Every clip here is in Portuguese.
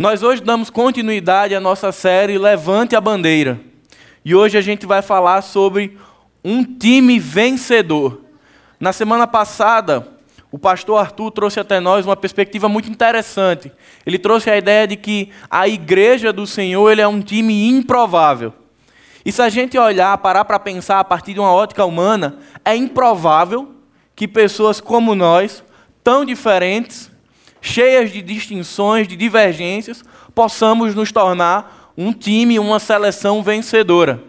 Nós hoje damos continuidade à nossa série Levante a Bandeira. E hoje a gente vai falar sobre um time vencedor. Na semana passada, o pastor Arthur trouxe até nós uma perspectiva muito interessante. Ele trouxe a ideia de que a igreja do Senhor ele é um time improvável. E se a gente olhar, parar para pensar a partir de uma ótica humana, é improvável que pessoas como nós, tão diferentes, cheias de distinções, de divergências, possamos nos tornar um time, uma seleção vencedora.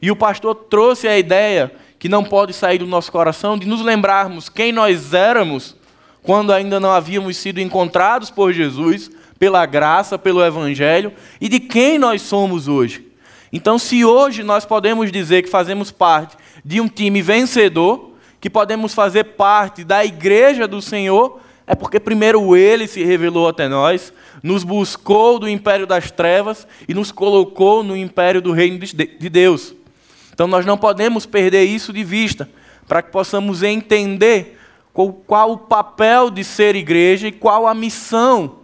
E o pastor trouxe a ideia que não pode sair do nosso coração de nos lembrarmos quem nós éramos quando ainda não havíamos sido encontrados por Jesus, pela graça, pelo Evangelho, e de quem nós somos hoje. Então, se hoje nós podemos dizer que fazemos parte de um time vencedor, que podemos fazer parte da igreja do Senhor, é porque primeiro ele se revelou até nós, nos buscou do império das trevas e nos colocou no império do reino de Deus. Então nós não podemos perder isso de vista, para que possamos entender qual, qual o papel de ser igreja e qual a missão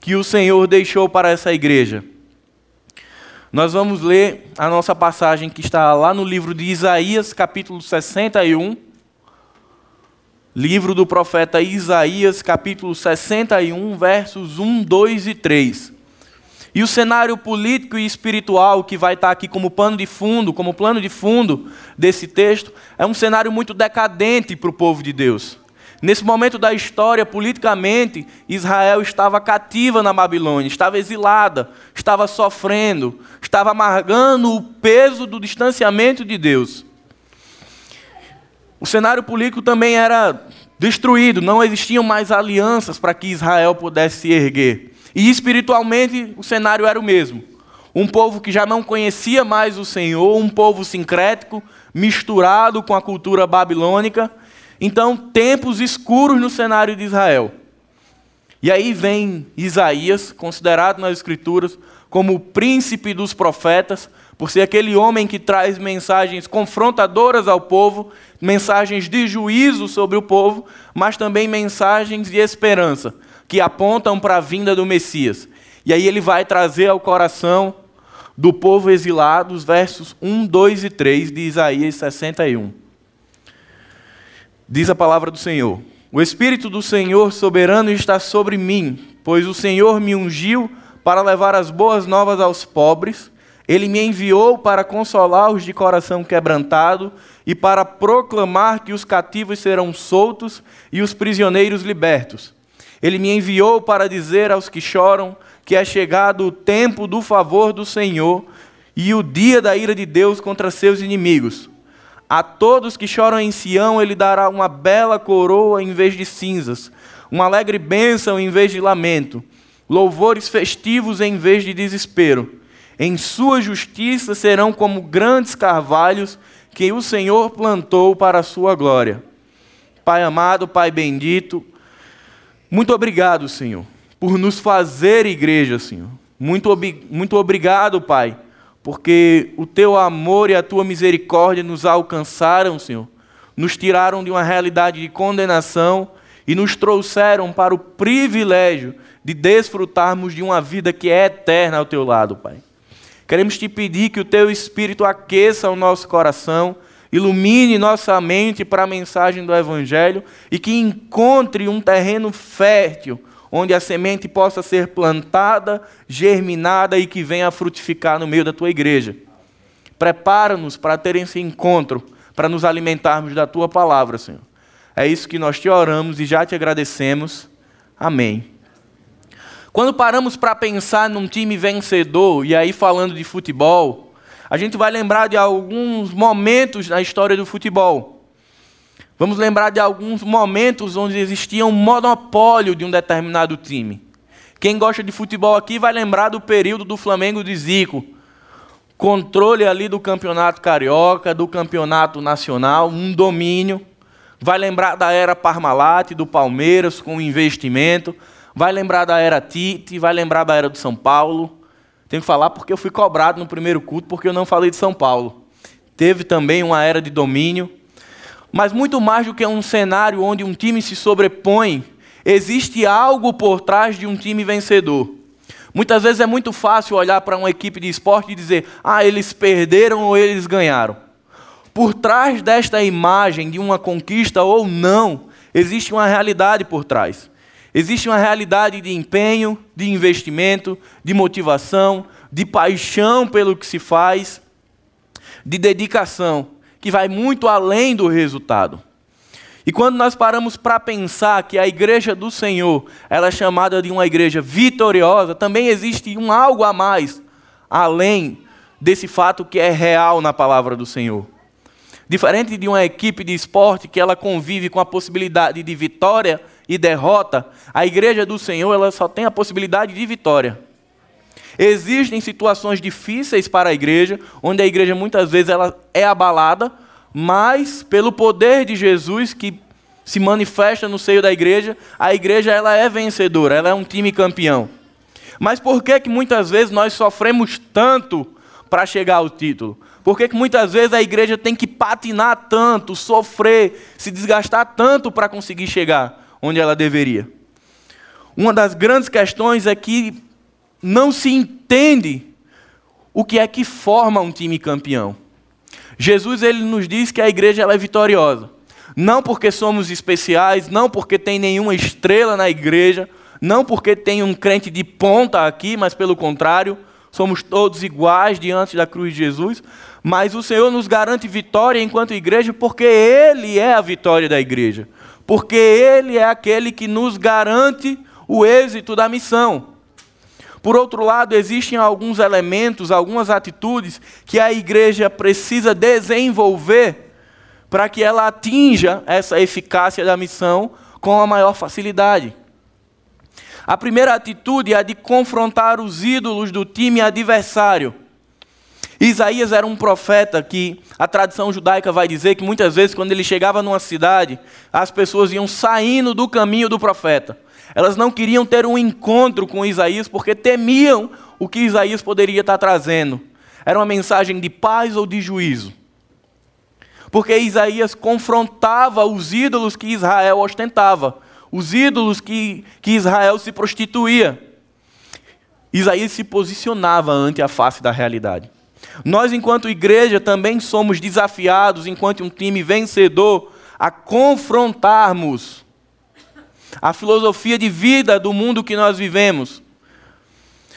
que o Senhor deixou para essa igreja. Nós vamos ler a nossa passagem que está lá no livro de Isaías, capítulo 61 Livro do profeta Isaías, capítulo 61, versos 1, 2 e 3. E o cenário político e espiritual que vai estar aqui como pano de fundo, como plano de fundo desse texto, é um cenário muito decadente para o povo de Deus. Nesse momento da história, politicamente, Israel estava cativa na Babilônia, estava exilada, estava sofrendo, estava amargando o peso do distanciamento de Deus. O cenário político também era destruído, não existiam mais alianças para que Israel pudesse se erguer. E espiritualmente o cenário era o mesmo. Um povo que já não conhecia mais o Senhor, um povo sincrético, misturado com a cultura babilônica. Então, tempos escuros no cenário de Israel. E aí vem Isaías, considerado nas Escrituras como o príncipe dos profetas, por ser aquele homem que traz mensagens confrontadoras ao povo, mensagens de juízo sobre o povo, mas também mensagens de esperança, que apontam para a vinda do Messias. E aí ele vai trazer ao coração do povo exilado os versos 1, 2 e 3 de Isaías 61. Diz a palavra do Senhor: O Espírito do Senhor soberano está sobre mim, pois o Senhor me ungiu para levar as boas novas aos pobres ele me enviou para consolar os de coração quebrantado e para proclamar que os cativos serão soltos e os prisioneiros libertos. Ele me enviou para dizer aos que choram que é chegado o tempo do favor do Senhor e o dia da ira de Deus contra seus inimigos. A todos que choram em Sião, ele dará uma bela coroa em vez de cinzas, uma alegre bênção em vez de lamento, louvores festivos em vez de desespero em sua justiça serão como grandes carvalhos que o Senhor plantou para a sua glória. Pai amado, Pai bendito, muito obrigado, Senhor, por nos fazer igreja, Senhor. Muito, muito obrigado, Pai, porque o teu amor e a tua misericórdia nos alcançaram, Senhor. Nos tiraram de uma realidade de condenação e nos trouxeram para o privilégio de desfrutarmos de uma vida que é eterna ao teu lado, Pai. Queremos te pedir que o teu espírito aqueça o nosso coração, ilumine nossa mente para a mensagem do Evangelho e que encontre um terreno fértil onde a semente possa ser plantada, germinada e que venha a frutificar no meio da tua igreja. Prepara-nos para ter esse encontro, para nos alimentarmos da tua palavra, Senhor. É isso que nós te oramos e já te agradecemos. Amém. Quando paramos para pensar num time vencedor, e aí falando de futebol, a gente vai lembrar de alguns momentos na história do futebol. Vamos lembrar de alguns momentos onde existia um monopólio de um determinado time. Quem gosta de futebol aqui vai lembrar do período do Flamengo de Zico. Controle ali do campeonato carioca, do campeonato nacional, um domínio. Vai lembrar da era Parmalat, do Palmeiras, com investimento vai lembrar da era Tite, vai lembrar da era do São Paulo. Tenho que falar porque eu fui cobrado no primeiro culto porque eu não falei de São Paulo. Teve também uma era de domínio. Mas muito mais do que um cenário onde um time se sobrepõe, existe algo por trás de um time vencedor. Muitas vezes é muito fácil olhar para uma equipe de esporte e dizer: ah, eles perderam ou eles ganharam. Por trás desta imagem de uma conquista ou não, existe uma realidade por trás. Existe uma realidade de empenho, de investimento, de motivação, de paixão pelo que se faz, de dedicação, que vai muito além do resultado. E quando nós paramos para pensar que a igreja do Senhor, ela é chamada de uma igreja vitoriosa, também existe um algo a mais além desse fato que é real na palavra do Senhor. Diferente de uma equipe de esporte que ela convive com a possibilidade de vitória e derrota, a igreja do Senhor ela só tem a possibilidade de vitória. Existem situações difíceis para a igreja, onde a igreja muitas vezes ela é abalada, mas pelo poder de Jesus que se manifesta no seio da igreja, a igreja ela é vencedora, ela é um time campeão. Mas por que que muitas vezes nós sofremos tanto para chegar ao título? Por que, que muitas vezes a igreja tem que patinar tanto, sofrer, se desgastar tanto para conseguir chegar onde ela deveria? Uma das grandes questões é que não se entende o que é que forma um time campeão. Jesus ele nos diz que a igreja ela é vitoriosa. Não porque somos especiais, não porque tem nenhuma estrela na igreja, não porque tem um crente de ponta aqui, mas pelo contrário, somos todos iguais diante da cruz de Jesus, mas o Senhor nos garante vitória enquanto igreja, porque Ele é a vitória da igreja. Porque Ele é aquele que nos garante o êxito da missão. Por outro lado, existem alguns elementos, algumas atitudes que a igreja precisa desenvolver para que ela atinja essa eficácia da missão com a maior facilidade. A primeira atitude é a de confrontar os ídolos do time adversário. Isaías era um profeta que a tradição judaica vai dizer que muitas vezes, quando ele chegava numa cidade, as pessoas iam saindo do caminho do profeta. Elas não queriam ter um encontro com Isaías porque temiam o que Isaías poderia estar trazendo. Era uma mensagem de paz ou de juízo. Porque Isaías confrontava os ídolos que Israel ostentava, os ídolos que, que Israel se prostituía. Isaías se posicionava ante a face da realidade. Nós, enquanto igreja, também somos desafiados, enquanto um time vencedor, a confrontarmos a filosofia de vida do mundo que nós vivemos.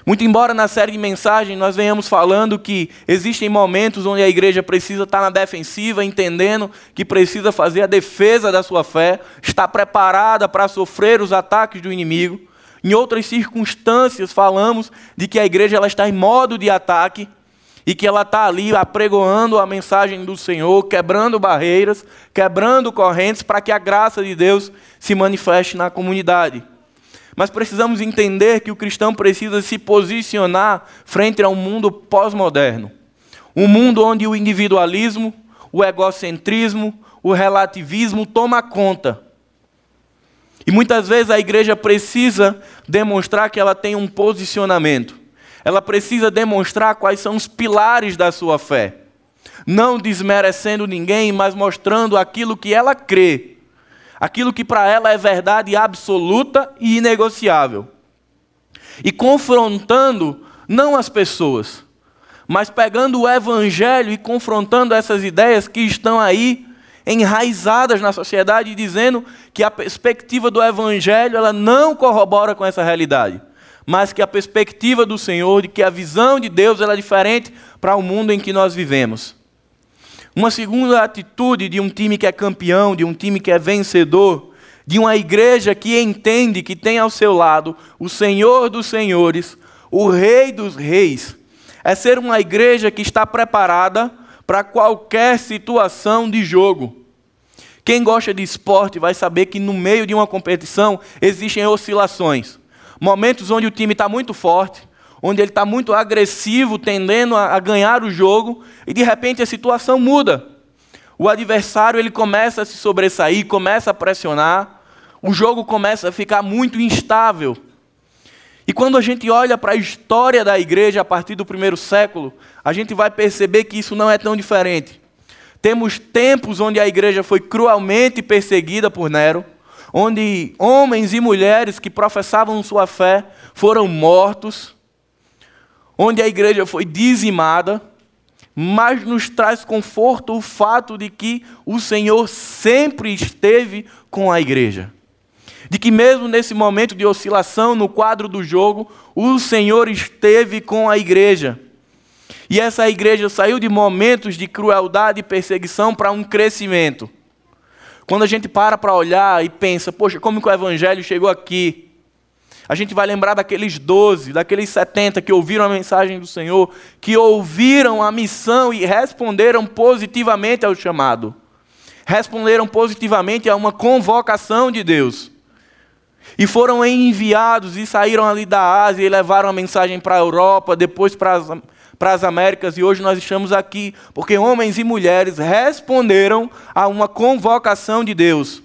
Muito embora na série de mensagens nós venhamos falando que existem momentos onde a igreja precisa estar na defensiva, entendendo que precisa fazer a defesa da sua fé, está preparada para sofrer os ataques do inimigo. Em outras circunstâncias falamos de que a igreja ela está em modo de ataque e que ela está ali apregoando a mensagem do Senhor, quebrando barreiras, quebrando correntes, para que a graça de Deus se manifeste na comunidade. Mas precisamos entender que o cristão precisa se posicionar frente a um mundo pós-moderno. Um mundo onde o individualismo, o egocentrismo, o relativismo toma conta. E muitas vezes a igreja precisa demonstrar que ela tem um posicionamento ela precisa demonstrar quais são os pilares da sua fé. Não desmerecendo ninguém, mas mostrando aquilo que ela crê. Aquilo que para ela é verdade absoluta e inegociável. E confrontando não as pessoas, mas pegando o evangelho e confrontando essas ideias que estão aí enraizadas na sociedade, dizendo que a perspectiva do evangelho ela não corrobora com essa realidade mas que a perspectiva do Senhor, de que a visão de Deus é diferente para o mundo em que nós vivemos. Uma segunda atitude de um time que é campeão, de um time que é vencedor, de uma igreja que entende que tem ao seu lado o Senhor dos Senhores, o Rei dos Reis, é ser uma igreja que está preparada para qualquer situação de jogo. Quem gosta de esporte vai saber que no meio de uma competição existem oscilações momentos onde o time está muito forte, onde ele está muito agressivo, tendendo a, a, ganhar o jogo, e de repente a situação muda. O adversário ele começa a se sobressair, começa a pressionar, o jogo começa a ficar muito instável. E quando a gente olha para a história da igreja a partir do primeiro século, a gente vai perceber que isso não é tão diferente. Temos tempos onde a igreja foi cruelmente perseguida por Nero, onde homens e mulheres que professavam sua fé foram mortos, onde a igreja foi dizimada, mas nos traz conforto o fato de que o Senhor sempre esteve com a igreja. De que, mesmo nesse momento de oscilação no quadro do jogo, o Senhor esteve com a igreja. E essa igreja saiu de momentos de crueldade e perseguição para um crescimento. Quando a gente para para olhar e pensa, poxa, como que o evangelho chegou aqui? A gente vai lembrar daqueles doze, daqueles setenta que ouviram a mensagem do Senhor, que ouviram a missão e responderam positivamente ao chamado. Responderam positivamente a uma convocação de Deus. E foram enviados e saíram ali da Ásia e levaram a mensagem para a Europa, depois para as, para as Américas, e hoje nós estamos aqui porque homens e mulheres responderam a uma convocação de Deus.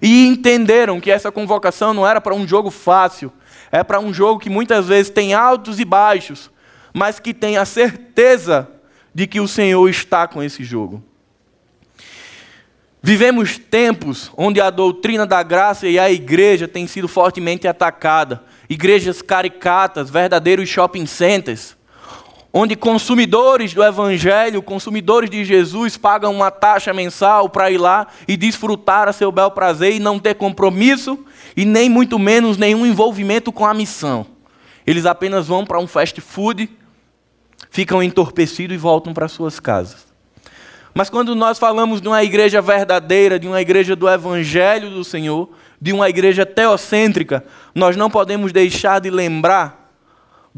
E entenderam que essa convocação não era para um jogo fácil, é para um jogo que muitas vezes tem altos e baixos, mas que tem a certeza de que o Senhor está com esse jogo. Vivemos tempos onde a doutrina da graça e a igreja tem sido fortemente atacada. Igrejas caricatas, verdadeiros shopping centers, onde consumidores do Evangelho, consumidores de Jesus, pagam uma taxa mensal para ir lá e desfrutar a seu bel prazer e não ter compromisso e nem muito menos nenhum envolvimento com a missão. Eles apenas vão para um fast food, ficam entorpecidos e voltam para suas casas. Mas quando nós falamos de uma igreja verdadeira, de uma igreja do Evangelho do Senhor, de uma igreja teocêntrica, nós não podemos deixar de lembrar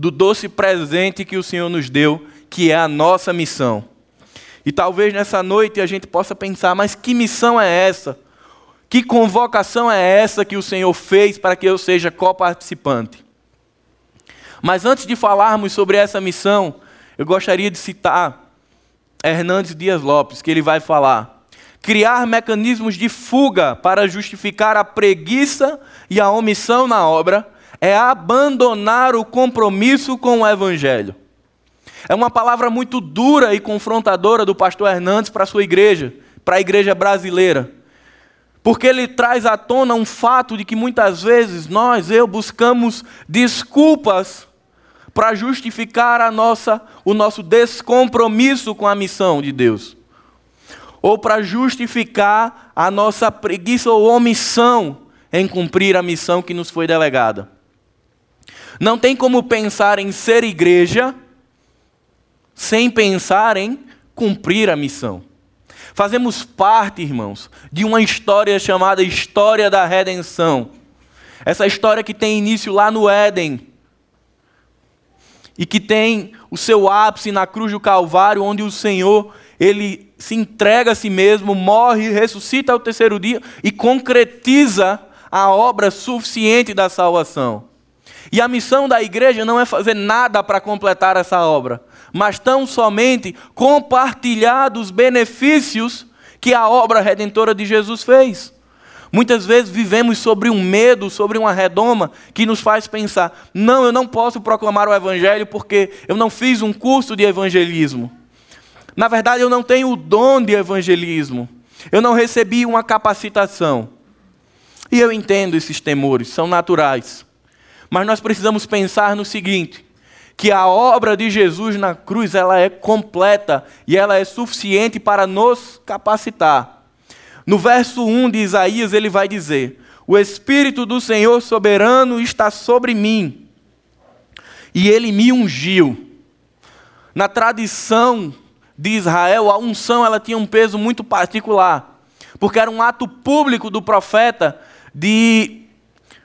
do doce presente que o Senhor nos deu, que é a nossa missão. E talvez nessa noite a gente possa pensar, mas que missão é essa? Que convocação é essa que o Senhor fez para que eu seja coparticipante? Mas antes de falarmos sobre essa missão, eu gostaria de citar Hernandes Dias Lopes, que ele vai falar: criar mecanismos de fuga para justificar a preguiça e a omissão na obra é abandonar o compromisso com o evangelho. É uma palavra muito dura e confrontadora do pastor Hernandes para a sua igreja, para a igreja brasileira. Porque ele traz à tona um fato de que muitas vezes nós, eu, buscamos desculpas para justificar a nossa, o nosso descompromisso com a missão de Deus. Ou para justificar a nossa preguiça ou omissão em cumprir a missão que nos foi delegada. Não tem como pensar em ser igreja sem pensar em cumprir a missão. Fazemos parte, irmãos, de uma história chamada História da Redenção. Essa história que tem início lá no Éden, e que tem o seu ápice na cruz do Calvário, onde o Senhor ele se entrega a si mesmo, morre, ressuscita ao terceiro dia e concretiza a obra suficiente da salvação. E a missão da igreja não é fazer nada para completar essa obra, mas tão somente compartilhar dos benefícios que a obra redentora de Jesus fez. Muitas vezes vivemos sobre um medo, sobre uma redoma, que nos faz pensar: não, eu não posso proclamar o Evangelho porque eu não fiz um curso de evangelismo. Na verdade, eu não tenho o dom de evangelismo. Eu não recebi uma capacitação. E eu entendo esses temores, são naturais. Mas nós precisamos pensar no seguinte: que a obra de Jesus na cruz ela é completa e ela é suficiente para nos capacitar. No verso 1 de Isaías, ele vai dizer: O Espírito do Senhor soberano está sobre mim, e ele me ungiu. Na tradição de Israel, a unção ela tinha um peso muito particular, porque era um ato público do profeta de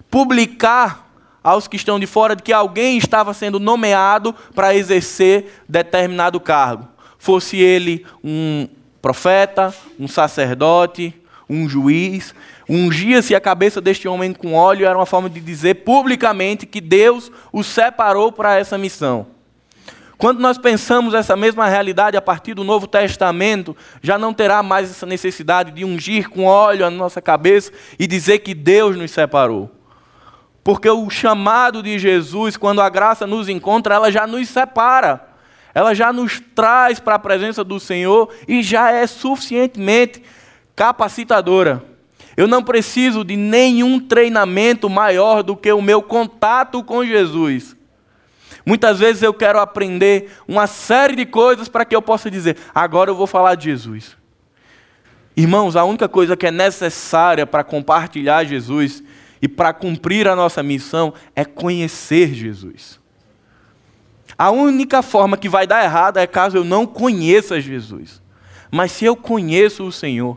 publicar aos que estão de fora de que alguém estava sendo nomeado para exercer determinado cargo. Fosse ele um profeta, um sacerdote, um juiz. Ungia-se a cabeça deste homem com óleo era uma forma de dizer publicamente que Deus o separou para essa missão. Quando nós pensamos essa mesma realidade a partir do Novo Testamento, já não terá mais essa necessidade de ungir com óleo a nossa cabeça e dizer que Deus nos separou. Porque o chamado de Jesus, quando a graça nos encontra, ela já nos separa ela já nos traz para a presença do Senhor e já é suficientemente capacitadora. Eu não preciso de nenhum treinamento maior do que o meu contato com Jesus. Muitas vezes eu quero aprender uma série de coisas para que eu possa dizer, agora eu vou falar de Jesus. Irmãos, a única coisa que é necessária para compartilhar Jesus e para cumprir a nossa missão é conhecer Jesus. A única forma que vai dar errado é caso eu não conheça Jesus. Mas se eu conheço o Senhor,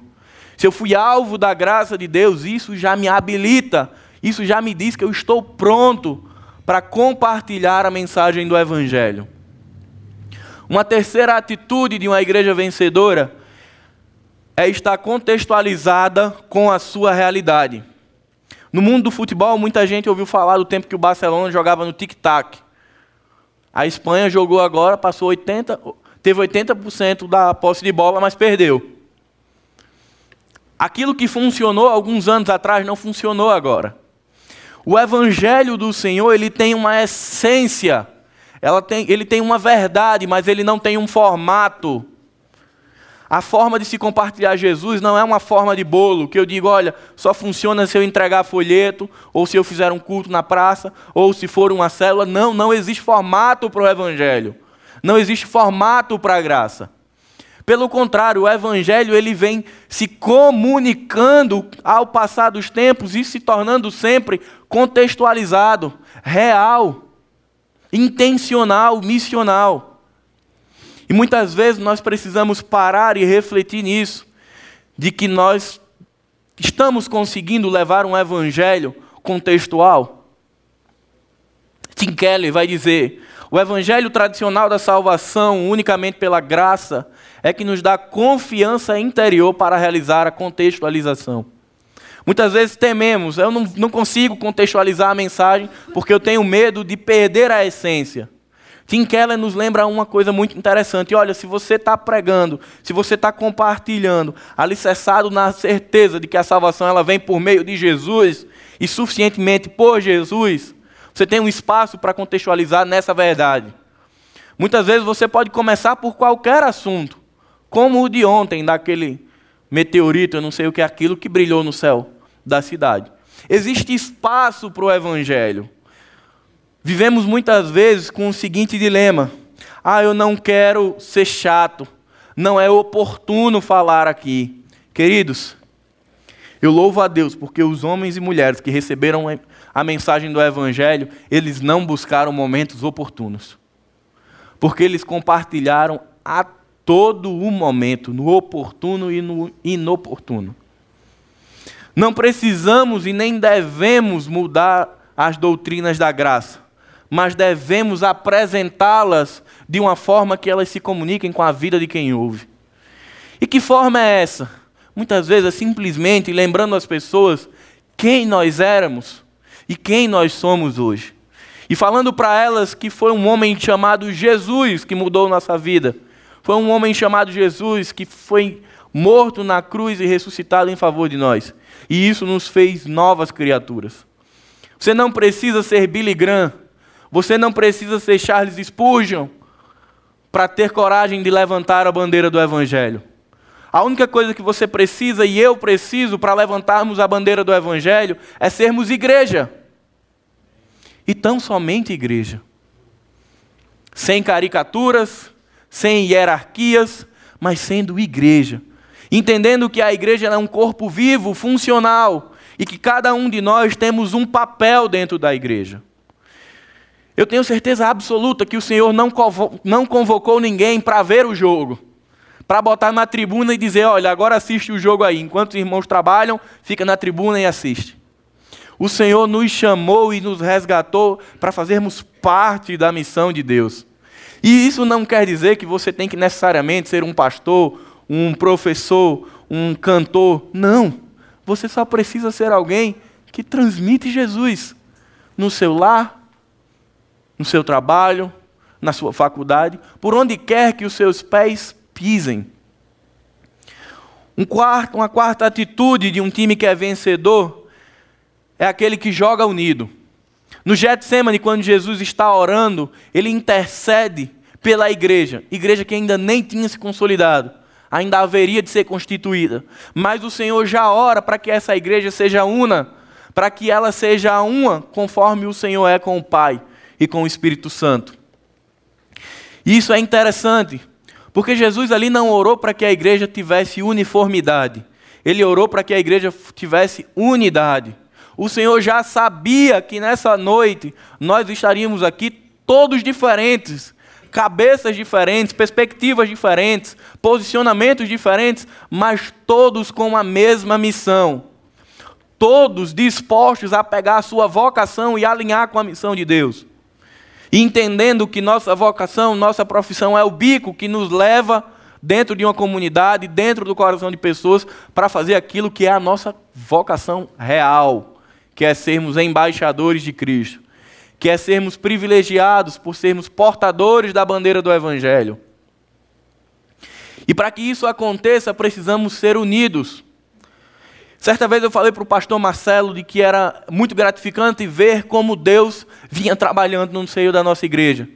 se eu fui alvo da graça de Deus, isso já me habilita, isso já me diz que eu estou pronto para compartilhar a mensagem do Evangelho. Uma terceira atitude de uma igreja vencedora é estar contextualizada com a sua realidade. No mundo do futebol, muita gente ouviu falar do tempo que o Barcelona jogava no tic-tac. A Espanha jogou agora, passou 80, teve 80% da posse de bola, mas perdeu. Aquilo que funcionou alguns anos atrás não funcionou agora. O evangelho do Senhor, ele tem uma essência. Tem, ele tem uma verdade, mas ele não tem um formato. A forma de se compartilhar Jesus não é uma forma de bolo, que eu digo, olha, só funciona se eu entregar folheto, ou se eu fizer um culto na praça, ou se for uma célula. Não, não existe formato para o Evangelho. Não existe formato para a graça. Pelo contrário, o Evangelho ele vem se comunicando ao passar dos tempos e se tornando sempre contextualizado, real, intencional, missional. E muitas vezes nós precisamos parar e refletir nisso, de que nós estamos conseguindo levar um evangelho contextual. Tim Keller vai dizer: o evangelho tradicional da salvação, unicamente pela graça, é que nos dá confiança interior para realizar a contextualização. Muitas vezes tememos, eu não, não consigo contextualizar a mensagem porque eu tenho medo de perder a essência. Tim Keller nos lembra uma coisa muito interessante. Olha, se você está pregando, se você está compartilhando, alicerçado na certeza de que a salvação ela vem por meio de Jesus e suficientemente por Jesus, você tem um espaço para contextualizar nessa verdade. Muitas vezes você pode começar por qualquer assunto, como o de ontem, daquele meteorito, eu não sei o que é aquilo, que brilhou no céu da cidade. Existe espaço para o evangelho. Vivemos muitas vezes com o seguinte dilema: ah, eu não quero ser chato, não é oportuno falar aqui. Queridos, eu louvo a Deus porque os homens e mulheres que receberam a mensagem do Evangelho, eles não buscaram momentos oportunos. Porque eles compartilharam a todo o momento, no oportuno e no inoportuno. Não precisamos e nem devemos mudar as doutrinas da graça mas devemos apresentá-las de uma forma que elas se comuniquem com a vida de quem ouve. E que forma é essa? Muitas vezes é simplesmente lembrando as pessoas quem nós éramos e quem nós somos hoje. E falando para elas que foi um homem chamado Jesus que mudou nossa vida. Foi um homem chamado Jesus que foi morto na cruz e ressuscitado em favor de nós. E isso nos fez novas criaturas. Você não precisa ser Billy Graham você não precisa ser Charles Spurgeon para ter coragem de levantar a bandeira do Evangelho. A única coisa que você precisa e eu preciso para levantarmos a bandeira do Evangelho é sermos igreja. E tão somente igreja. Sem caricaturas, sem hierarquias, mas sendo igreja. Entendendo que a igreja é um corpo vivo, funcional, e que cada um de nós temos um papel dentro da igreja. Eu tenho certeza absoluta que o Senhor não, não convocou ninguém para ver o jogo, para botar na tribuna e dizer: olha, agora assiste o jogo aí. Enquanto os irmãos trabalham, fica na tribuna e assiste. O Senhor nos chamou e nos resgatou para fazermos parte da missão de Deus. E isso não quer dizer que você tem que necessariamente ser um pastor, um professor, um cantor. Não. Você só precisa ser alguém que transmite Jesus no seu lar, no seu trabalho, na sua faculdade, por onde quer que os seus pés pisem. Um quarto, uma quarta atitude de um time que é vencedor é aquele que joga unido. No Getsemane, quando Jesus está orando, ele intercede pela igreja, igreja que ainda nem tinha se consolidado, ainda haveria de ser constituída. Mas o Senhor já ora para que essa igreja seja una, para que ela seja uma conforme o Senhor é com o Pai e com o Espírito Santo. Isso é interessante, porque Jesus ali não orou para que a igreja tivesse uniformidade. Ele orou para que a igreja tivesse unidade. O Senhor já sabia que nessa noite nós estaríamos aqui todos diferentes, cabeças diferentes, perspectivas diferentes, posicionamentos diferentes, mas todos com a mesma missão. Todos dispostos a pegar a sua vocação e alinhar com a missão de Deus. Entendendo que nossa vocação, nossa profissão é o bico que nos leva dentro de uma comunidade, dentro do coração de pessoas, para fazer aquilo que é a nossa vocação real que é sermos embaixadores de Cristo, que é sermos privilegiados por sermos portadores da bandeira do Evangelho. E para que isso aconteça, precisamos ser unidos. Certa vez eu falei para o pastor Marcelo de que era muito gratificante ver como Deus vinha trabalhando no seio da nossa igreja.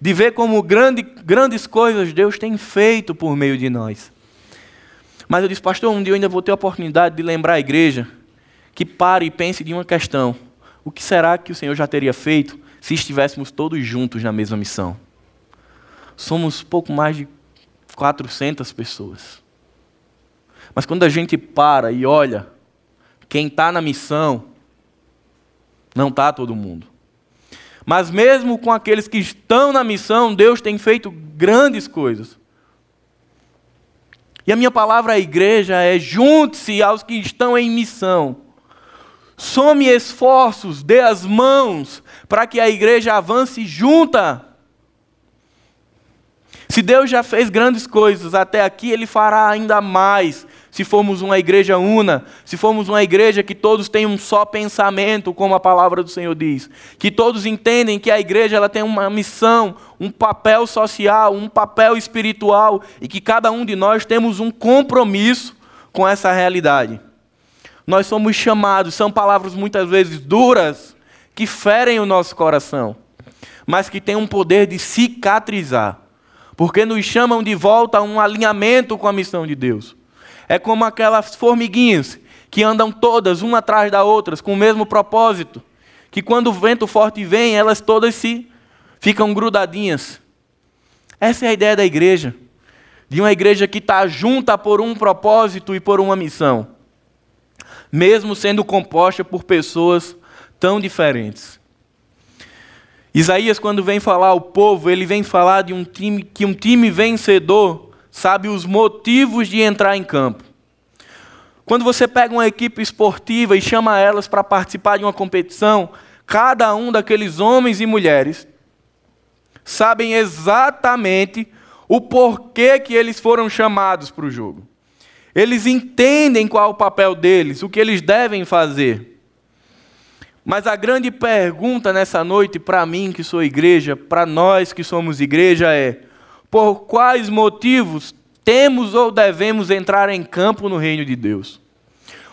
De ver como grande, grandes coisas Deus tem feito por meio de nós. Mas eu disse, pastor, um dia eu ainda vou ter a oportunidade de lembrar a igreja que pare e pense de uma questão: o que será que o Senhor já teria feito se estivéssemos todos juntos na mesma missão? Somos pouco mais de 400 pessoas. Mas quando a gente para e olha, quem está na missão, não está todo mundo. Mas mesmo com aqueles que estão na missão, Deus tem feito grandes coisas. E a minha palavra à igreja é: junte-se aos que estão em missão. Some esforços, dê as mãos para que a igreja avance junta. Se Deus já fez grandes coisas até aqui, Ele fará ainda mais. Se formos uma igreja una, se formos uma igreja que todos têm um só pensamento, como a palavra do Senhor diz, que todos entendem que a igreja ela tem uma missão, um papel social, um papel espiritual e que cada um de nós temos um compromisso com essa realidade. Nós somos chamados, são palavras muitas vezes duras, que ferem o nosso coração, mas que têm um poder de cicatrizar, porque nos chamam de volta a um alinhamento com a missão de Deus. É como aquelas formiguinhas que andam todas, uma atrás da outra, com o mesmo propósito, que quando o vento forte vem, elas todas se ficam grudadinhas. Essa é a ideia da igreja, de uma igreja que está junta por um propósito e por uma missão mesmo sendo composta por pessoas tão diferentes. Isaías, quando vem falar ao povo, ele vem falar de um time que um time vencedor sabe os motivos de entrar em campo. Quando você pega uma equipe esportiva e chama elas para participar de uma competição, cada um daqueles homens e mulheres sabem exatamente o porquê que eles foram chamados para o jogo. Eles entendem qual é o papel deles, o que eles devem fazer. Mas a grande pergunta nessa noite, para mim que sou igreja, para nós que somos igreja, é: por quais motivos temos ou devemos entrar em campo no reino de Deus?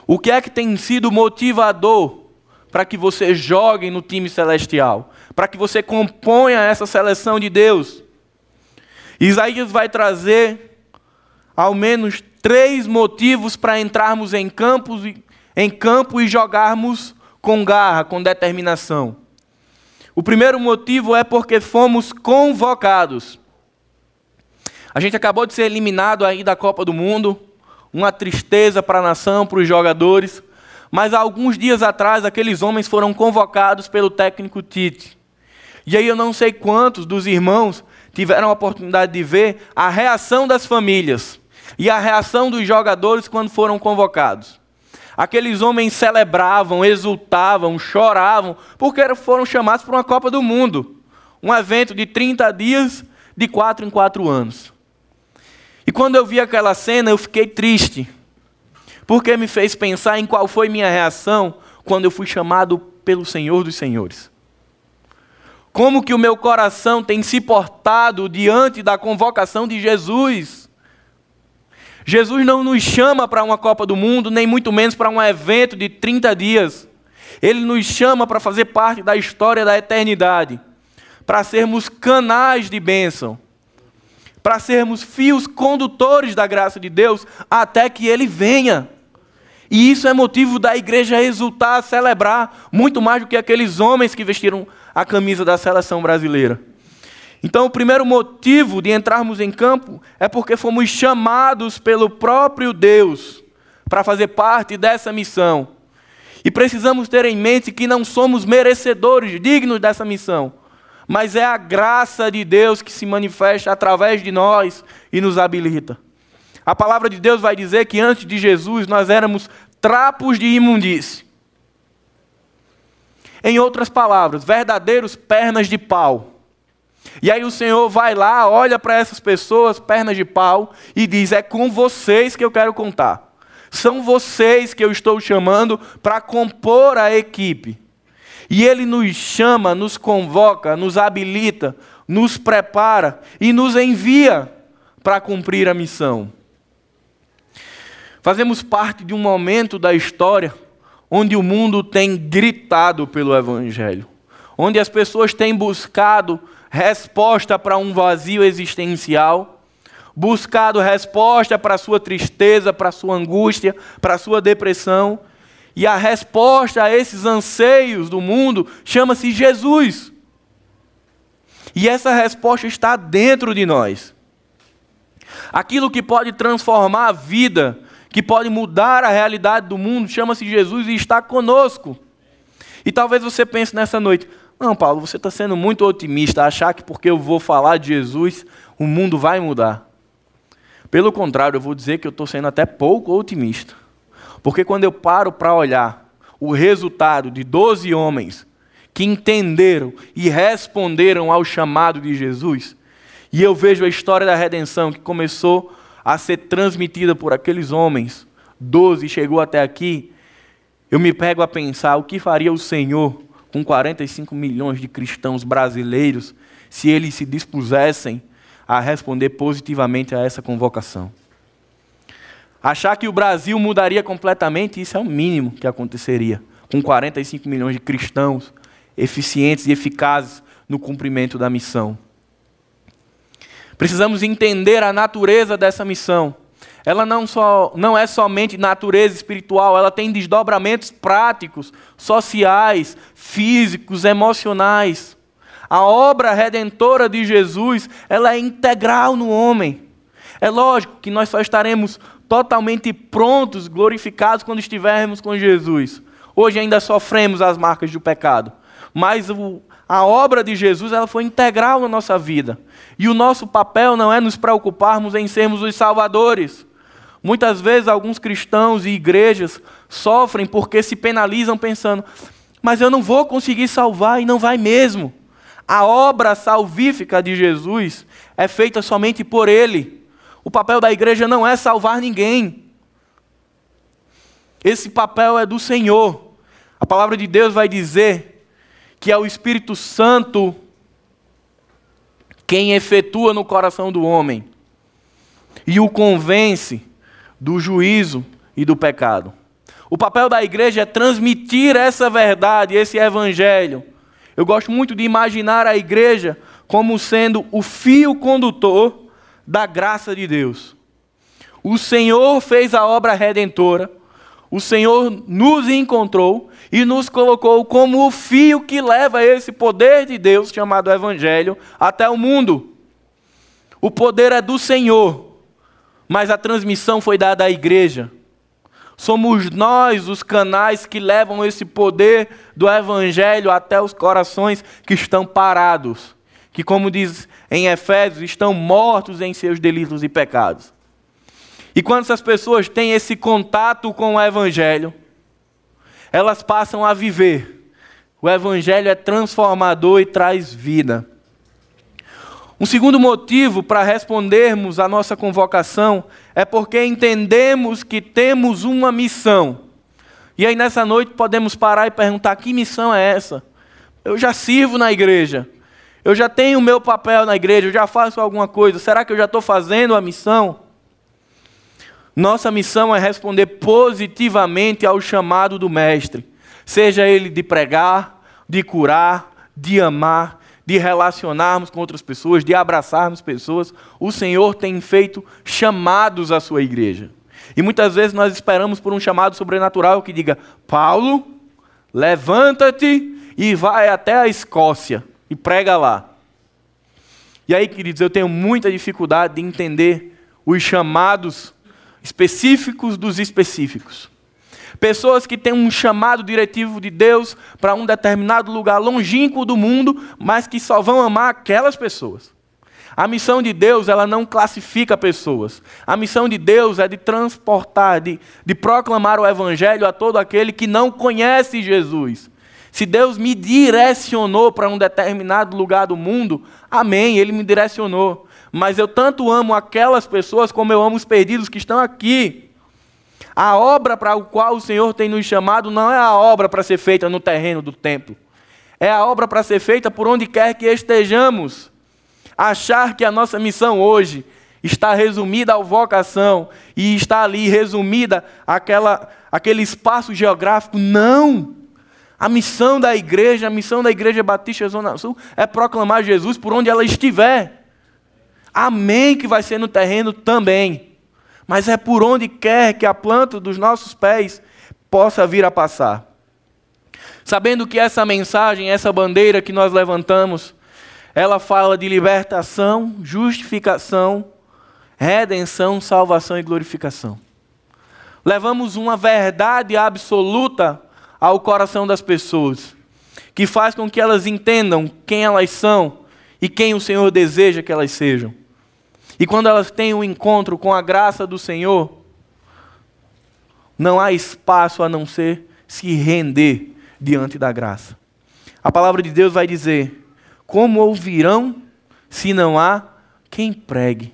O que é que tem sido motivador para que você jogue no time celestial? Para que você componha essa seleção de Deus? Isaías vai trazer ao menos três motivos para entrarmos em, campos, em campo e jogarmos com garra, com determinação. O primeiro motivo é porque fomos convocados. A gente acabou de ser eliminado aí da Copa do Mundo, uma tristeza para a nação, para os jogadores. Mas há alguns dias atrás, aqueles homens foram convocados pelo técnico Tite. E aí eu não sei quantos dos irmãos tiveram a oportunidade de ver a reação das famílias e a reação dos jogadores quando foram convocados. Aqueles homens celebravam, exultavam, choravam, porque foram chamados para uma Copa do Mundo. Um evento de 30 dias, de 4 em 4 anos. E quando eu vi aquela cena, eu fiquei triste. Porque me fez pensar em qual foi minha reação quando eu fui chamado pelo Senhor dos Senhores. Como que o meu coração tem se portado diante da convocação de Jesus? Jesus não nos chama para uma Copa do Mundo, nem muito menos para um evento de 30 dias. Ele nos chama para fazer parte da história da eternidade, para sermos canais de bênção, para sermos fios condutores da graça de Deus até que Ele venha. E isso é motivo da igreja exultar, celebrar, muito mais do que aqueles homens que vestiram a camisa da seleção brasileira. Então, o primeiro motivo de entrarmos em campo é porque fomos chamados pelo próprio Deus para fazer parte dessa missão. E precisamos ter em mente que não somos merecedores, dignos dessa missão, mas é a graça de Deus que se manifesta através de nós e nos habilita. A palavra de Deus vai dizer que antes de Jesus nós éramos trapos de imundície. Em outras palavras, verdadeiros pernas de pau. E aí o Senhor vai lá, olha para essas pessoas, pernas de pau, e diz: É com vocês que eu quero contar. São vocês que eu estou chamando para compor a equipe. E Ele nos chama, nos convoca, nos habilita, nos prepara e nos envia para cumprir a missão. Fazemos parte de um momento da história onde o mundo tem gritado pelo Evangelho, onde as pessoas têm buscado resposta para um vazio existencial, buscado resposta para a sua tristeza, para a sua angústia, para a sua depressão. E a resposta a esses anseios do mundo chama-se Jesus. E essa resposta está dentro de nós. Aquilo que pode transformar a vida, que pode mudar a realidade do mundo, chama-se Jesus e está conosco. E talvez você pense nessa noite: não, Paulo, você está sendo muito otimista, achar que porque eu vou falar de Jesus, o mundo vai mudar. Pelo contrário, eu vou dizer que eu estou sendo até pouco otimista. Porque quando eu paro para olhar o resultado de 12 homens que entenderam e responderam ao chamado de Jesus, e eu vejo a história da redenção que começou a ser transmitida por aqueles homens, 12 chegou até aqui, eu me pego a pensar o que faria o Senhor com 45 milhões de cristãos brasileiros, se eles se dispusessem a responder positivamente a essa convocação. Achar que o Brasil mudaria completamente, isso é o mínimo que aconteceria, com 45 milhões de cristãos eficientes e eficazes no cumprimento da missão. Precisamos entender a natureza dessa missão ela não, só, não é somente natureza espiritual, ela tem desdobramentos práticos, sociais, físicos, emocionais. A obra redentora de Jesus, ela é integral no homem. É lógico que nós só estaremos totalmente prontos, glorificados quando estivermos com Jesus. Hoje ainda sofremos as marcas do pecado, mas o, a obra de Jesus ela foi integral na nossa vida. E o nosso papel não é nos preocuparmos em sermos os salvadores. Muitas vezes alguns cristãos e igrejas sofrem porque se penalizam pensando: mas eu não vou conseguir salvar e não vai mesmo. A obra salvífica de Jesus é feita somente por Ele. O papel da igreja não é salvar ninguém. Esse papel é do Senhor. A palavra de Deus vai dizer que é o Espírito Santo quem efetua no coração do homem e o convence do juízo e do pecado. O papel da igreja é transmitir essa verdade, esse evangelho. Eu gosto muito de imaginar a igreja como sendo o fio condutor da graça de Deus. O Senhor fez a obra redentora, o Senhor nos encontrou e nos colocou como o fio que leva esse poder de Deus, chamado Evangelho, até o mundo. O poder é do Senhor, mas a transmissão foi dada à igreja. Somos nós os canais que levam esse poder do Evangelho até os corações que estão parados, que, como diz em Efésios, estão mortos em seus delitos e pecados. E quando essas pessoas têm esse contato com o Evangelho, elas passam a viver. O Evangelho é transformador e traz vida. Um segundo motivo para respondermos à nossa convocação é porque entendemos que temos uma missão. E aí nessa noite podemos parar e perguntar: que missão é essa? Eu já sirvo na igreja, eu já tenho o meu papel na igreja, eu já faço alguma coisa, será que eu já estou fazendo a missão? Nossa missão é responder positivamente ao chamado do Mestre, seja ele de pregar, de curar, de amar, de relacionarmos com outras pessoas, de abraçarmos pessoas, o Senhor tem feito chamados à sua igreja. E muitas vezes nós esperamos por um chamado sobrenatural que diga: Paulo, levanta-te e vai até a Escócia e prega lá. E aí, queridos, eu tenho muita dificuldade de entender os chamados específicos dos específicos. Pessoas que têm um chamado diretivo de Deus para um determinado lugar longínquo do mundo, mas que só vão amar aquelas pessoas. A missão de Deus, ela não classifica pessoas. A missão de Deus é de transportar, de, de proclamar o Evangelho a todo aquele que não conhece Jesus. Se Deus me direcionou para um determinado lugar do mundo, amém, Ele me direcionou. Mas eu tanto amo aquelas pessoas como eu amo os perdidos que estão aqui. A obra para a qual o Senhor tem nos chamado não é a obra para ser feita no terreno do templo. É a obra para ser feita por onde quer que estejamos. Achar que a nossa missão hoje está resumida à vocação e está ali resumida aquela, aquele espaço geográfico, não. A missão da igreja, a missão da Igreja Batista Zona Sul é proclamar Jesus por onde ela estiver. Amém que vai ser no terreno também. Mas é por onde quer que a planta dos nossos pés possa vir a passar. Sabendo que essa mensagem, essa bandeira que nós levantamos, ela fala de libertação, justificação, redenção, salvação e glorificação. Levamos uma verdade absoluta ao coração das pessoas, que faz com que elas entendam quem elas são e quem o Senhor deseja que elas sejam. E quando elas têm um encontro com a graça do Senhor, não há espaço a não ser se render diante da graça. A palavra de Deus vai dizer como ouvirão se não há quem pregue?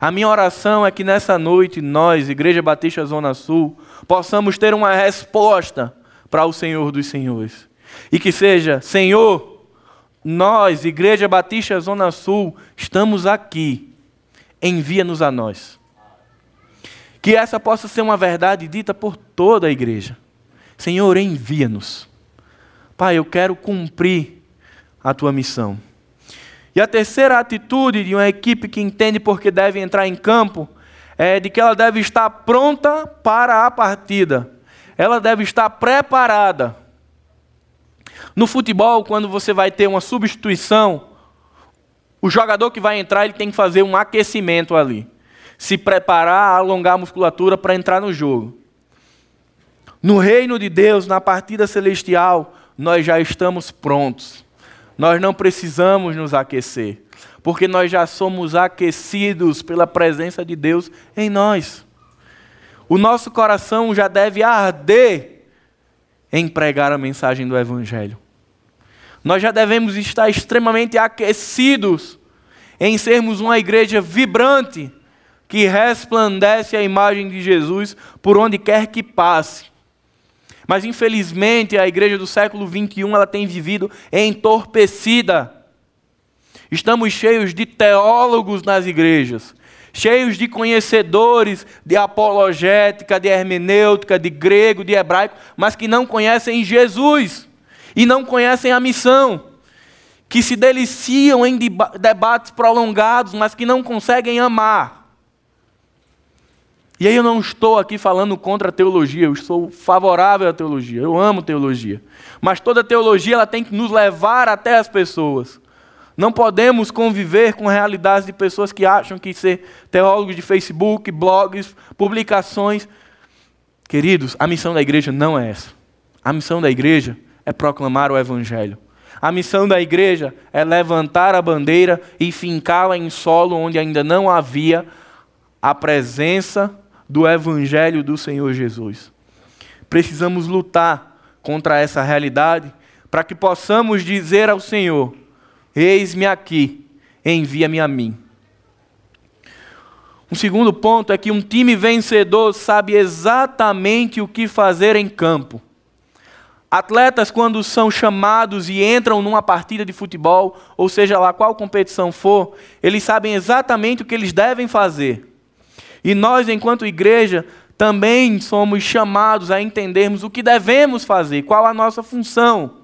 A minha oração é que nessa noite nós, Igreja Batista Zona Sul, possamos ter uma resposta para o Senhor dos Senhores. E que seja, Senhor, nós, Igreja Batista Zona Sul, estamos aqui. Envia-nos a nós. Que essa possa ser uma verdade dita por toda a igreja. Senhor, envia-nos. Pai, eu quero cumprir a tua missão. E a terceira atitude de uma equipe que entende porque deve entrar em campo é de que ela deve estar pronta para a partida. Ela deve estar preparada. No futebol, quando você vai ter uma substituição, o jogador que vai entrar, ele tem que fazer um aquecimento ali. Se preparar, alongar a musculatura para entrar no jogo. No reino de Deus, na partida celestial, nós já estamos prontos. Nós não precisamos nos aquecer, porque nós já somos aquecidos pela presença de Deus em nós. O nosso coração já deve arder em pregar a mensagem do Evangelho. Nós já devemos estar extremamente aquecidos em sermos uma igreja vibrante que resplandece a imagem de Jesus por onde quer que passe. Mas infelizmente a igreja do século 21 ela tem vivido entorpecida. Estamos cheios de teólogos nas igrejas, cheios de conhecedores de apologética, de hermenêutica, de grego, de hebraico, mas que não conhecem Jesus e não conhecem a missão, que se deliciam em debates prolongados, mas que não conseguem amar. E aí eu não estou aqui falando contra a teologia, eu sou favorável à teologia, eu amo teologia. Mas toda teologia ela tem que nos levar até as pessoas. Não podemos conviver com realidades de pessoas que acham que ser teólogos de Facebook, blogs, publicações. Queridos, a missão da igreja não é essa. A missão da igreja é proclamar o Evangelho. A missão da igreja é levantar a bandeira e fincá-la em solo onde ainda não havia a presença do Evangelho do Senhor Jesus. Precisamos lutar contra essa realidade para que possamos dizer ao Senhor: Eis-me aqui, envia-me a mim. Um segundo ponto é que um time vencedor sabe exatamente o que fazer em campo. Atletas, quando são chamados e entram numa partida de futebol, ou seja lá qual competição for, eles sabem exatamente o que eles devem fazer. E nós, enquanto igreja, também somos chamados a entendermos o que devemos fazer, qual a nossa função.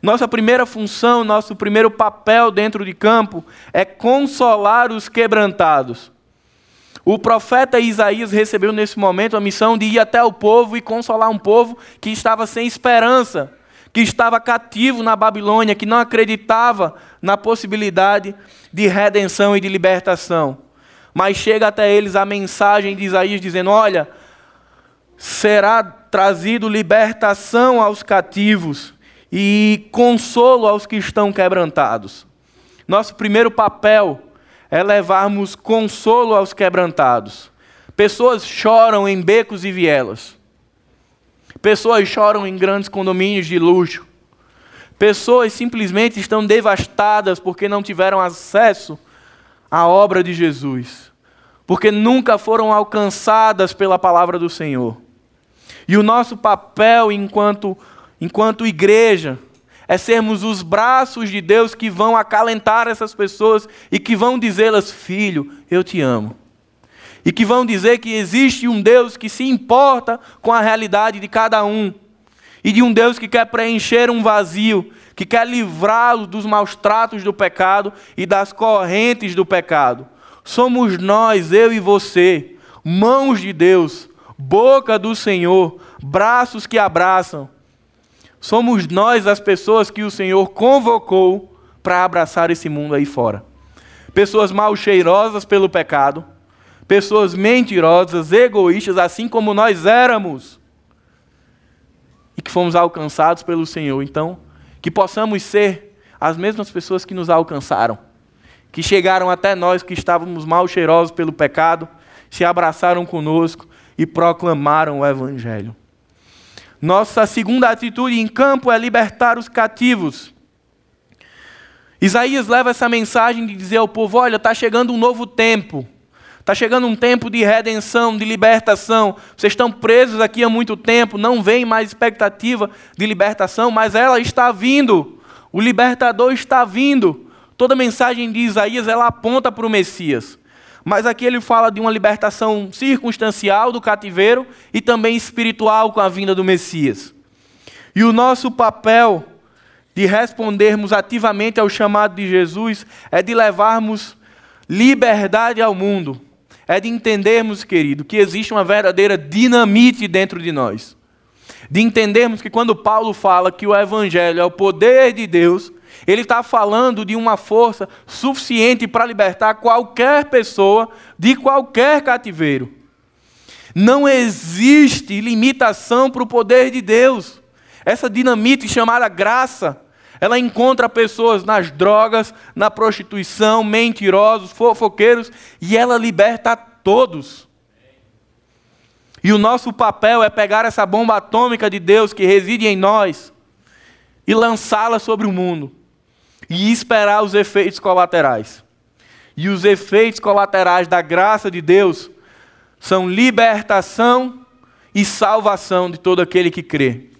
Nossa primeira função, nosso primeiro papel dentro de campo é consolar os quebrantados. O profeta Isaías recebeu nesse momento a missão de ir até o povo e consolar um povo que estava sem esperança, que estava cativo na Babilônia, que não acreditava na possibilidade de redenção e de libertação. Mas chega até eles a mensagem de Isaías dizendo: Olha, será trazido libertação aos cativos e consolo aos que estão quebrantados. Nosso primeiro papel é levarmos consolo aos quebrantados. Pessoas choram em becos e vielas. Pessoas choram em grandes condomínios de luxo. Pessoas simplesmente estão devastadas porque não tiveram acesso à obra de Jesus, porque nunca foram alcançadas pela palavra do Senhor. E o nosso papel enquanto, enquanto igreja é sermos os braços de Deus que vão acalentar essas pessoas e que vão dizê-las: Filho, eu te amo. E que vão dizer que existe um Deus que se importa com a realidade de cada um. E de um Deus que quer preencher um vazio, que quer livrá-lo dos maus tratos do pecado e das correntes do pecado. Somos nós, eu e você, mãos de Deus, boca do Senhor, braços que abraçam. Somos nós as pessoas que o Senhor convocou para abraçar esse mundo aí fora. Pessoas mal cheirosas pelo pecado, pessoas mentirosas, egoístas, assim como nós éramos. E que fomos alcançados pelo Senhor. Então, que possamos ser as mesmas pessoas que nos alcançaram, que chegaram até nós que estávamos mal cheirosos pelo pecado, se abraçaram conosco e proclamaram o Evangelho. Nossa segunda atitude em campo é libertar os cativos. Isaías leva essa mensagem de dizer ao povo: olha, está chegando um novo tempo. Está chegando um tempo de redenção, de libertação. Vocês estão presos aqui há muito tempo, não vem mais expectativa de libertação, mas ela está vindo. O libertador está vindo. Toda mensagem de Isaías ela aponta para o Messias. Mas aqui ele fala de uma libertação circunstancial do cativeiro e também espiritual com a vinda do Messias. E o nosso papel de respondermos ativamente ao chamado de Jesus é de levarmos liberdade ao mundo. É de entendermos, querido, que existe uma verdadeira dinamite dentro de nós. De entendermos que quando Paulo fala que o Evangelho é o poder de Deus, ele está falando de uma força suficiente para libertar qualquer pessoa de qualquer cativeiro. Não existe limitação para o poder de Deus. Essa dinamite chamada graça, ela encontra pessoas nas drogas, na prostituição, mentirosos, fofoqueiros, e ela liberta todos. E o nosso papel é pegar essa bomba atômica de Deus que reside em nós e lançá-la sobre o mundo e esperar os efeitos colaterais. E os efeitos colaterais da graça de Deus são libertação e salvação de todo aquele que crê.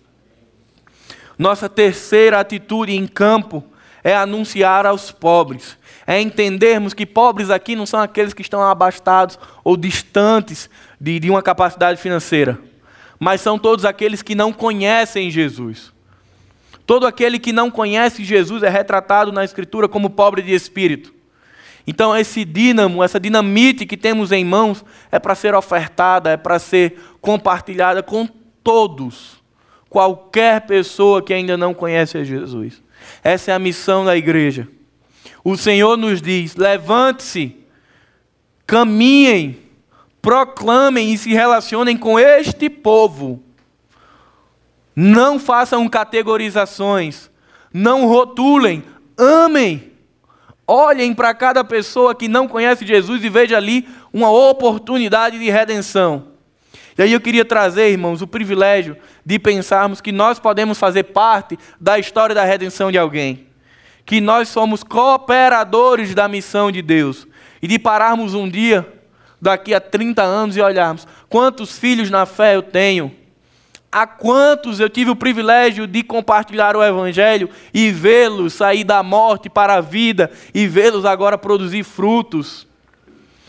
Nossa terceira atitude em campo é anunciar aos pobres, é entendermos que pobres aqui não são aqueles que estão abastados ou distantes de, de uma capacidade financeira, mas são todos aqueles que não conhecem Jesus. Todo aquele que não conhece Jesus é retratado na Escritura como pobre de espírito. Então, esse dínamo, essa dinamite que temos em mãos, é para ser ofertada, é para ser compartilhada com todos. Qualquer pessoa que ainda não conhece a Jesus. Essa é a missão da igreja. O Senhor nos diz: levante-se, caminhem, proclamem e se relacionem com este povo não façam categorizações. Não rotulem. Amem. Olhem para cada pessoa que não conhece Jesus e veja ali uma oportunidade de redenção. E aí eu queria trazer, irmãos, o privilégio de pensarmos que nós podemos fazer parte da história da redenção de alguém. Que nós somos cooperadores da missão de Deus. E de pararmos um dia, daqui a 30 anos, e olharmos quantos filhos na fé eu tenho a quantos eu tive o privilégio de compartilhar o Evangelho e vê-los sair da morte para a vida e vê-los agora produzir frutos.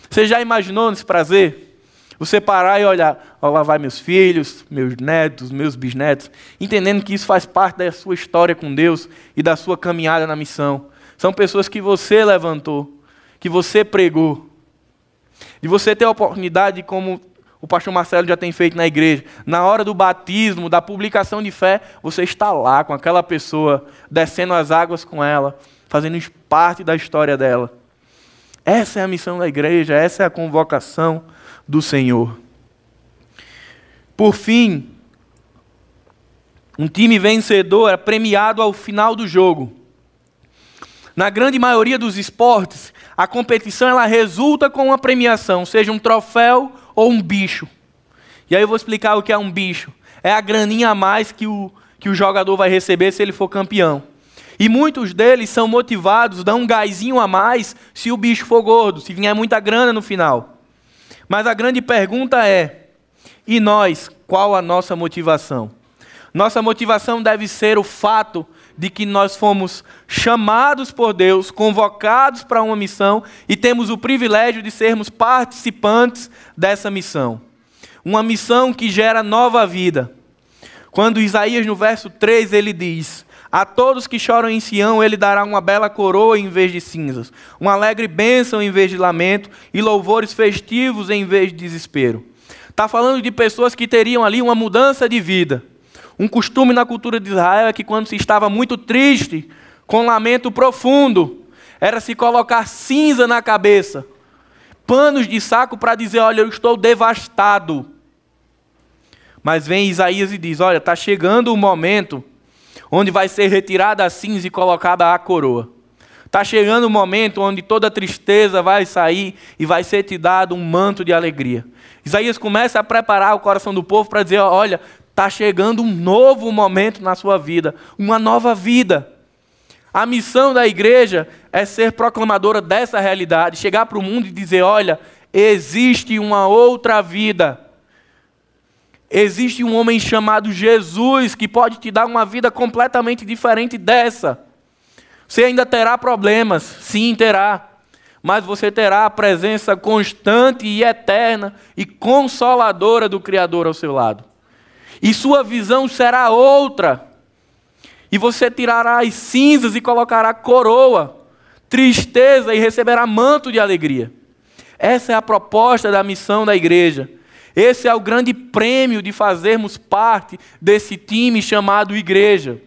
Você já imaginou nesse prazer? Você parar e olhar, ó, lá vai meus filhos, meus netos, meus bisnetos, entendendo que isso faz parte da sua história com Deus e da sua caminhada na missão. São pessoas que você levantou, que você pregou. E você ter a oportunidade, como o pastor Marcelo já tem feito na igreja. Na hora do batismo, da publicação de fé, você está lá com aquela pessoa, descendo as águas com ela, fazendo parte da história dela. Essa é a missão da igreja, essa é a convocação do Senhor. Por fim, um time vencedor é premiado ao final do jogo. Na grande maioria dos esportes, a competição ela resulta com uma premiação, seja um troféu ou um bicho. E aí eu vou explicar o que é um bicho. É a graninha a mais que o, que o jogador vai receber se ele for campeão. E muitos deles são motivados, dão um gásinho a mais se o bicho for gordo, se vier muita grana no final. Mas a grande pergunta é: e nós, qual a nossa motivação? Nossa motivação deve ser o fato de que nós fomos chamados por Deus, convocados para uma missão e temos o privilégio de sermos participantes dessa missão. Uma missão que gera nova vida. Quando Isaías, no verso 3, ele diz: A todos que choram em Sião, ele dará uma bela coroa em vez de cinzas, uma alegre bênção em vez de lamento, e louvores festivos em vez de desespero. Está falando de pessoas que teriam ali uma mudança de vida. Um costume na cultura de Israel é que quando se estava muito triste, com lamento profundo, era se colocar cinza na cabeça, panos de saco para dizer: Olha, eu estou devastado. Mas vem Isaías e diz: Olha, está chegando o momento onde vai ser retirada a cinza e colocada a coroa. Está chegando o momento onde toda tristeza vai sair e vai ser te dado um manto de alegria. Isaías começa a preparar o coração do povo para dizer: olha, Está chegando um novo momento na sua vida, uma nova vida. A missão da igreja é ser proclamadora dessa realidade, chegar para o mundo e dizer: olha, existe uma outra vida. Existe um homem chamado Jesus que pode te dar uma vida completamente diferente dessa. Você ainda terá problemas, sim, terá. Mas você terá a presença constante e eterna e consoladora do Criador ao seu lado e sua visão será outra. E você tirará as cinzas e colocará coroa, tristeza e receberá manto de alegria. Essa é a proposta da missão da igreja. Esse é o grande prêmio de fazermos parte desse time chamado igreja.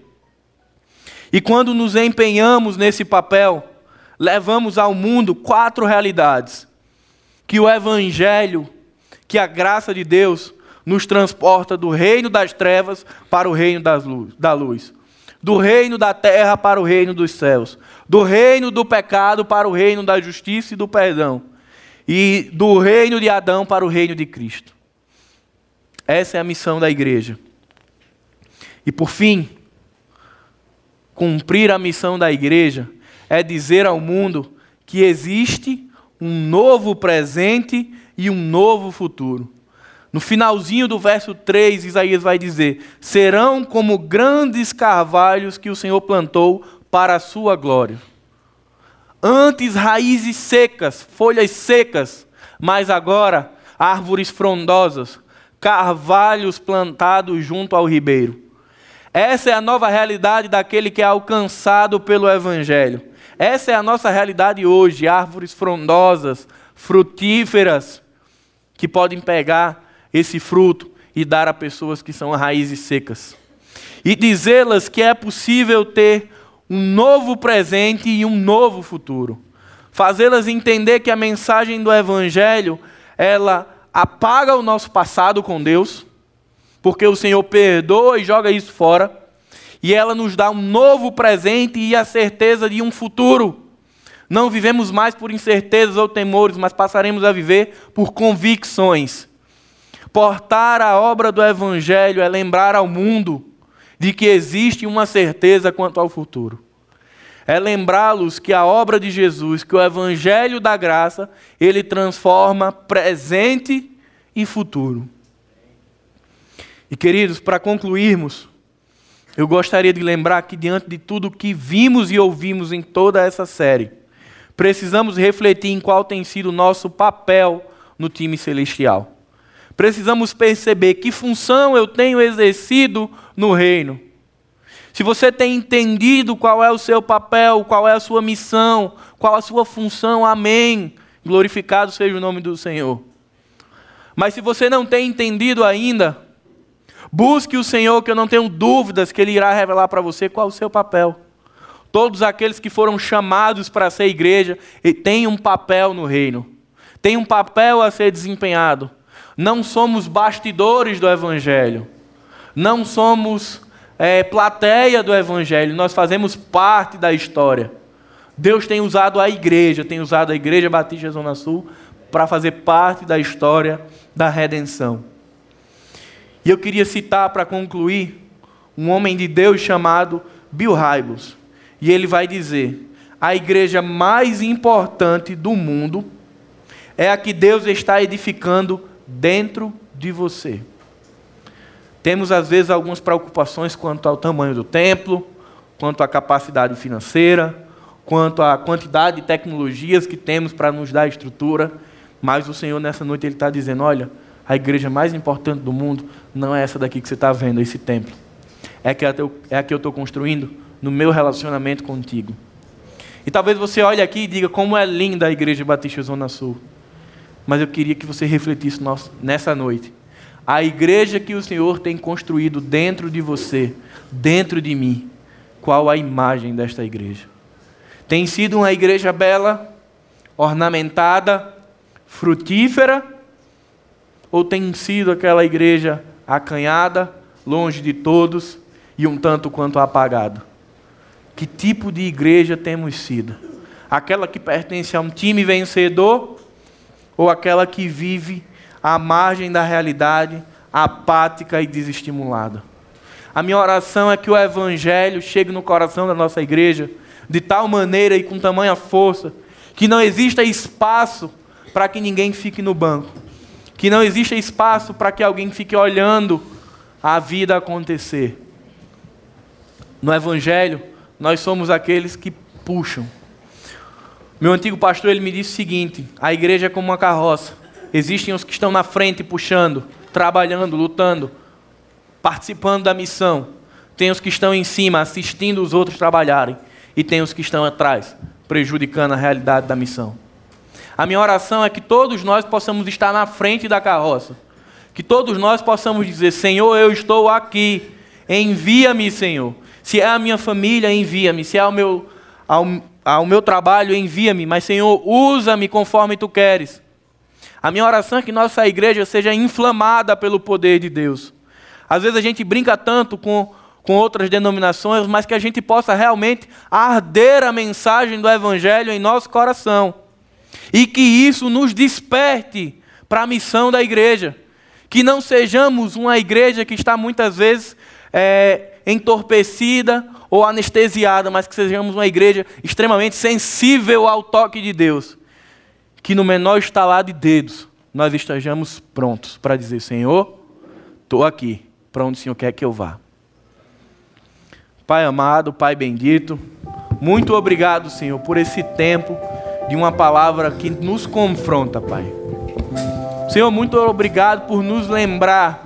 E quando nos empenhamos nesse papel, levamos ao mundo quatro realidades: que o Evangelho, que a graça de Deus nos transporta do reino das trevas para o reino luz, da luz, do reino da terra para o reino dos céus, do reino do pecado para o reino da justiça e do perdão, e do reino de Adão para o reino de Cristo. Essa é a missão da igreja. E por fim, cumprir a missão da igreja é dizer ao mundo que existe um novo presente e um novo futuro. No finalzinho do verso 3, Isaías vai dizer: serão como grandes carvalhos que o Senhor plantou para a sua glória. Antes raízes secas, folhas secas, mas agora árvores frondosas, carvalhos plantados junto ao ribeiro. Essa é a nova realidade daquele que é alcançado pelo Evangelho. Essa é a nossa realidade hoje: árvores frondosas, frutíferas, que podem pegar esse fruto e dar a pessoas que são raízes secas. E dizê-las que é possível ter um novo presente e um novo futuro. Fazê-las entender que a mensagem do evangelho, ela apaga o nosso passado com Deus, porque o Senhor perdoa e joga isso fora, e ela nos dá um novo presente e a certeza de um futuro. Não vivemos mais por incertezas ou temores, mas passaremos a viver por convicções Portar a obra do Evangelho é lembrar ao mundo de que existe uma certeza quanto ao futuro. É lembrá-los que a obra de Jesus, que o Evangelho da graça, ele transforma presente e futuro. E queridos, para concluirmos, eu gostaria de lembrar que, diante de tudo que vimos e ouvimos em toda essa série, precisamos refletir em qual tem sido o nosso papel no time celestial precisamos perceber que função eu tenho exercido no reino. Se você tem entendido qual é o seu papel, qual é a sua missão, qual a sua função, amém. Glorificado seja o nome do Senhor. Mas se você não tem entendido ainda, busque o Senhor, que eu não tenho dúvidas que Ele irá revelar para você qual é o seu papel. Todos aqueles que foram chamados para ser igreja têm um papel no reino, têm um papel a ser desempenhado. Não somos bastidores do Evangelho, não somos é, plateia do Evangelho, nós fazemos parte da história. Deus tem usado a igreja, tem usado a Igreja Batista Zona Sul para fazer parte da história da redenção. E eu queria citar para concluir um homem de Deus chamado Bill Hybels. E ele vai dizer: a igreja mais importante do mundo é a que Deus está edificando dentro de você. Temos às vezes algumas preocupações quanto ao tamanho do templo, quanto à capacidade financeira, quanto à quantidade de tecnologias que temos para nos dar estrutura, mas o Senhor nessa noite ele está dizendo: olha, a igreja mais importante do mundo não é essa daqui que você está vendo, esse templo. É a que eu estou construindo no meu relacionamento contigo. E talvez você olhe aqui e diga como é linda a igreja Batista Zona Sul. Mas eu queria que você refletisse nessa noite. A igreja que o Senhor tem construído dentro de você, dentro de mim, qual a imagem desta igreja? Tem sido uma igreja bela, ornamentada, frutífera? Ou tem sido aquela igreja acanhada, longe de todos e um tanto quanto apagada? Que tipo de igreja temos sido? Aquela que pertence a um time vencedor ou aquela que vive à margem da realidade, apática e desestimulada? A minha oração é que o Evangelho chegue no coração da nossa igreja de tal maneira e com tamanha força que não exista espaço para que ninguém fique no banco, que não exista espaço para que alguém fique olhando a vida acontecer. No Evangelho, nós somos aqueles que puxam. Meu antigo pastor ele me disse o seguinte: a igreja é como uma carroça. Existem os estão na frente puxando, trabalhando, lutando, participando da missão. Tem os que estão em cima assistindo os outros trabalharem e tem os que estão atrás prejudicando a realidade da missão. A minha oração é que todos nós possamos estar na frente da carroça. Que todos nós possamos dizer: Senhor, eu estou aqui. Envia-me, Senhor. Se é a minha família, envia-me. Se é ao meu, ao, ao meu trabalho, envia-me. Mas, Senhor, usa-me conforme tu queres. A minha oração é que nossa igreja seja inflamada pelo poder de Deus. Às vezes a gente brinca tanto com, com outras denominações, mas que a gente possa realmente arder a mensagem do Evangelho em nosso coração. E que isso nos desperte para a missão da igreja. Que não sejamos uma igreja que está muitas vezes é, entorpecida ou anestesiada, mas que sejamos uma igreja extremamente sensível ao toque de Deus. Que no menor estalar de dedos nós estejamos prontos para dizer: Senhor, estou aqui, para onde o Senhor quer que eu vá. Pai amado, Pai bendito, muito obrigado, Senhor, por esse tempo de uma palavra que nos confronta, Pai. Senhor, muito obrigado por nos lembrar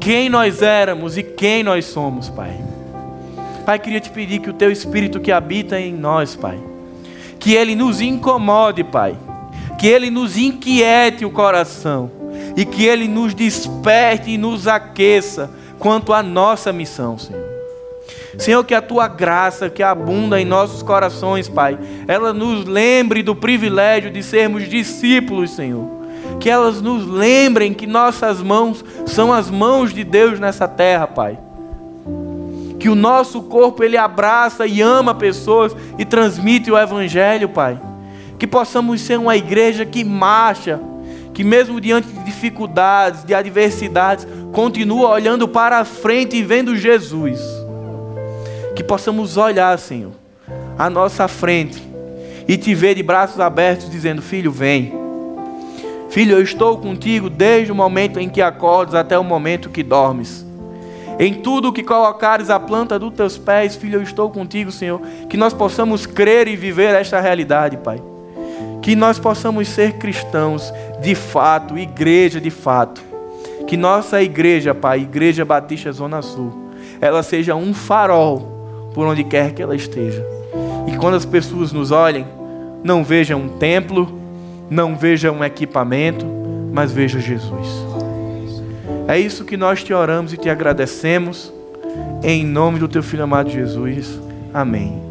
quem nós éramos e quem nós somos, Pai. Pai, queria te pedir que o teu espírito que habita em nós, Pai, que ele nos incomode, Pai, que ele nos inquiete o coração e que ele nos desperte e nos aqueça quanto à nossa missão, Senhor. Senhor, que a tua graça que abunda em nossos corações, Pai, ela nos lembre do privilégio de sermos discípulos, Senhor que elas nos lembrem que nossas mãos são as mãos de Deus nessa terra, Pai. Que o nosso corpo ele abraça e ama pessoas e transmite o evangelho, Pai. Que possamos ser uma igreja que marcha, que mesmo diante de dificuldades, de adversidades, continua olhando para a frente e vendo Jesus. Que possamos olhar, Senhor, à nossa frente e te ver de braços abertos dizendo: "Filho, vem". Filho, eu estou contigo desde o momento em que acordas até o momento que dormes. Em tudo que colocares a planta dos teus pés, filho, eu estou contigo, Senhor. Que nós possamos crer e viver esta realidade, Pai. Que nós possamos ser cristãos de fato, igreja de fato. Que nossa igreja, Pai, Igreja Batista Zona Sul, ela seja um farol por onde quer que ela esteja. E quando as pessoas nos olhem, não vejam um templo, não veja um equipamento, mas veja Jesus. É isso que nós te oramos e te agradecemos. Em nome do teu filho amado Jesus. Amém.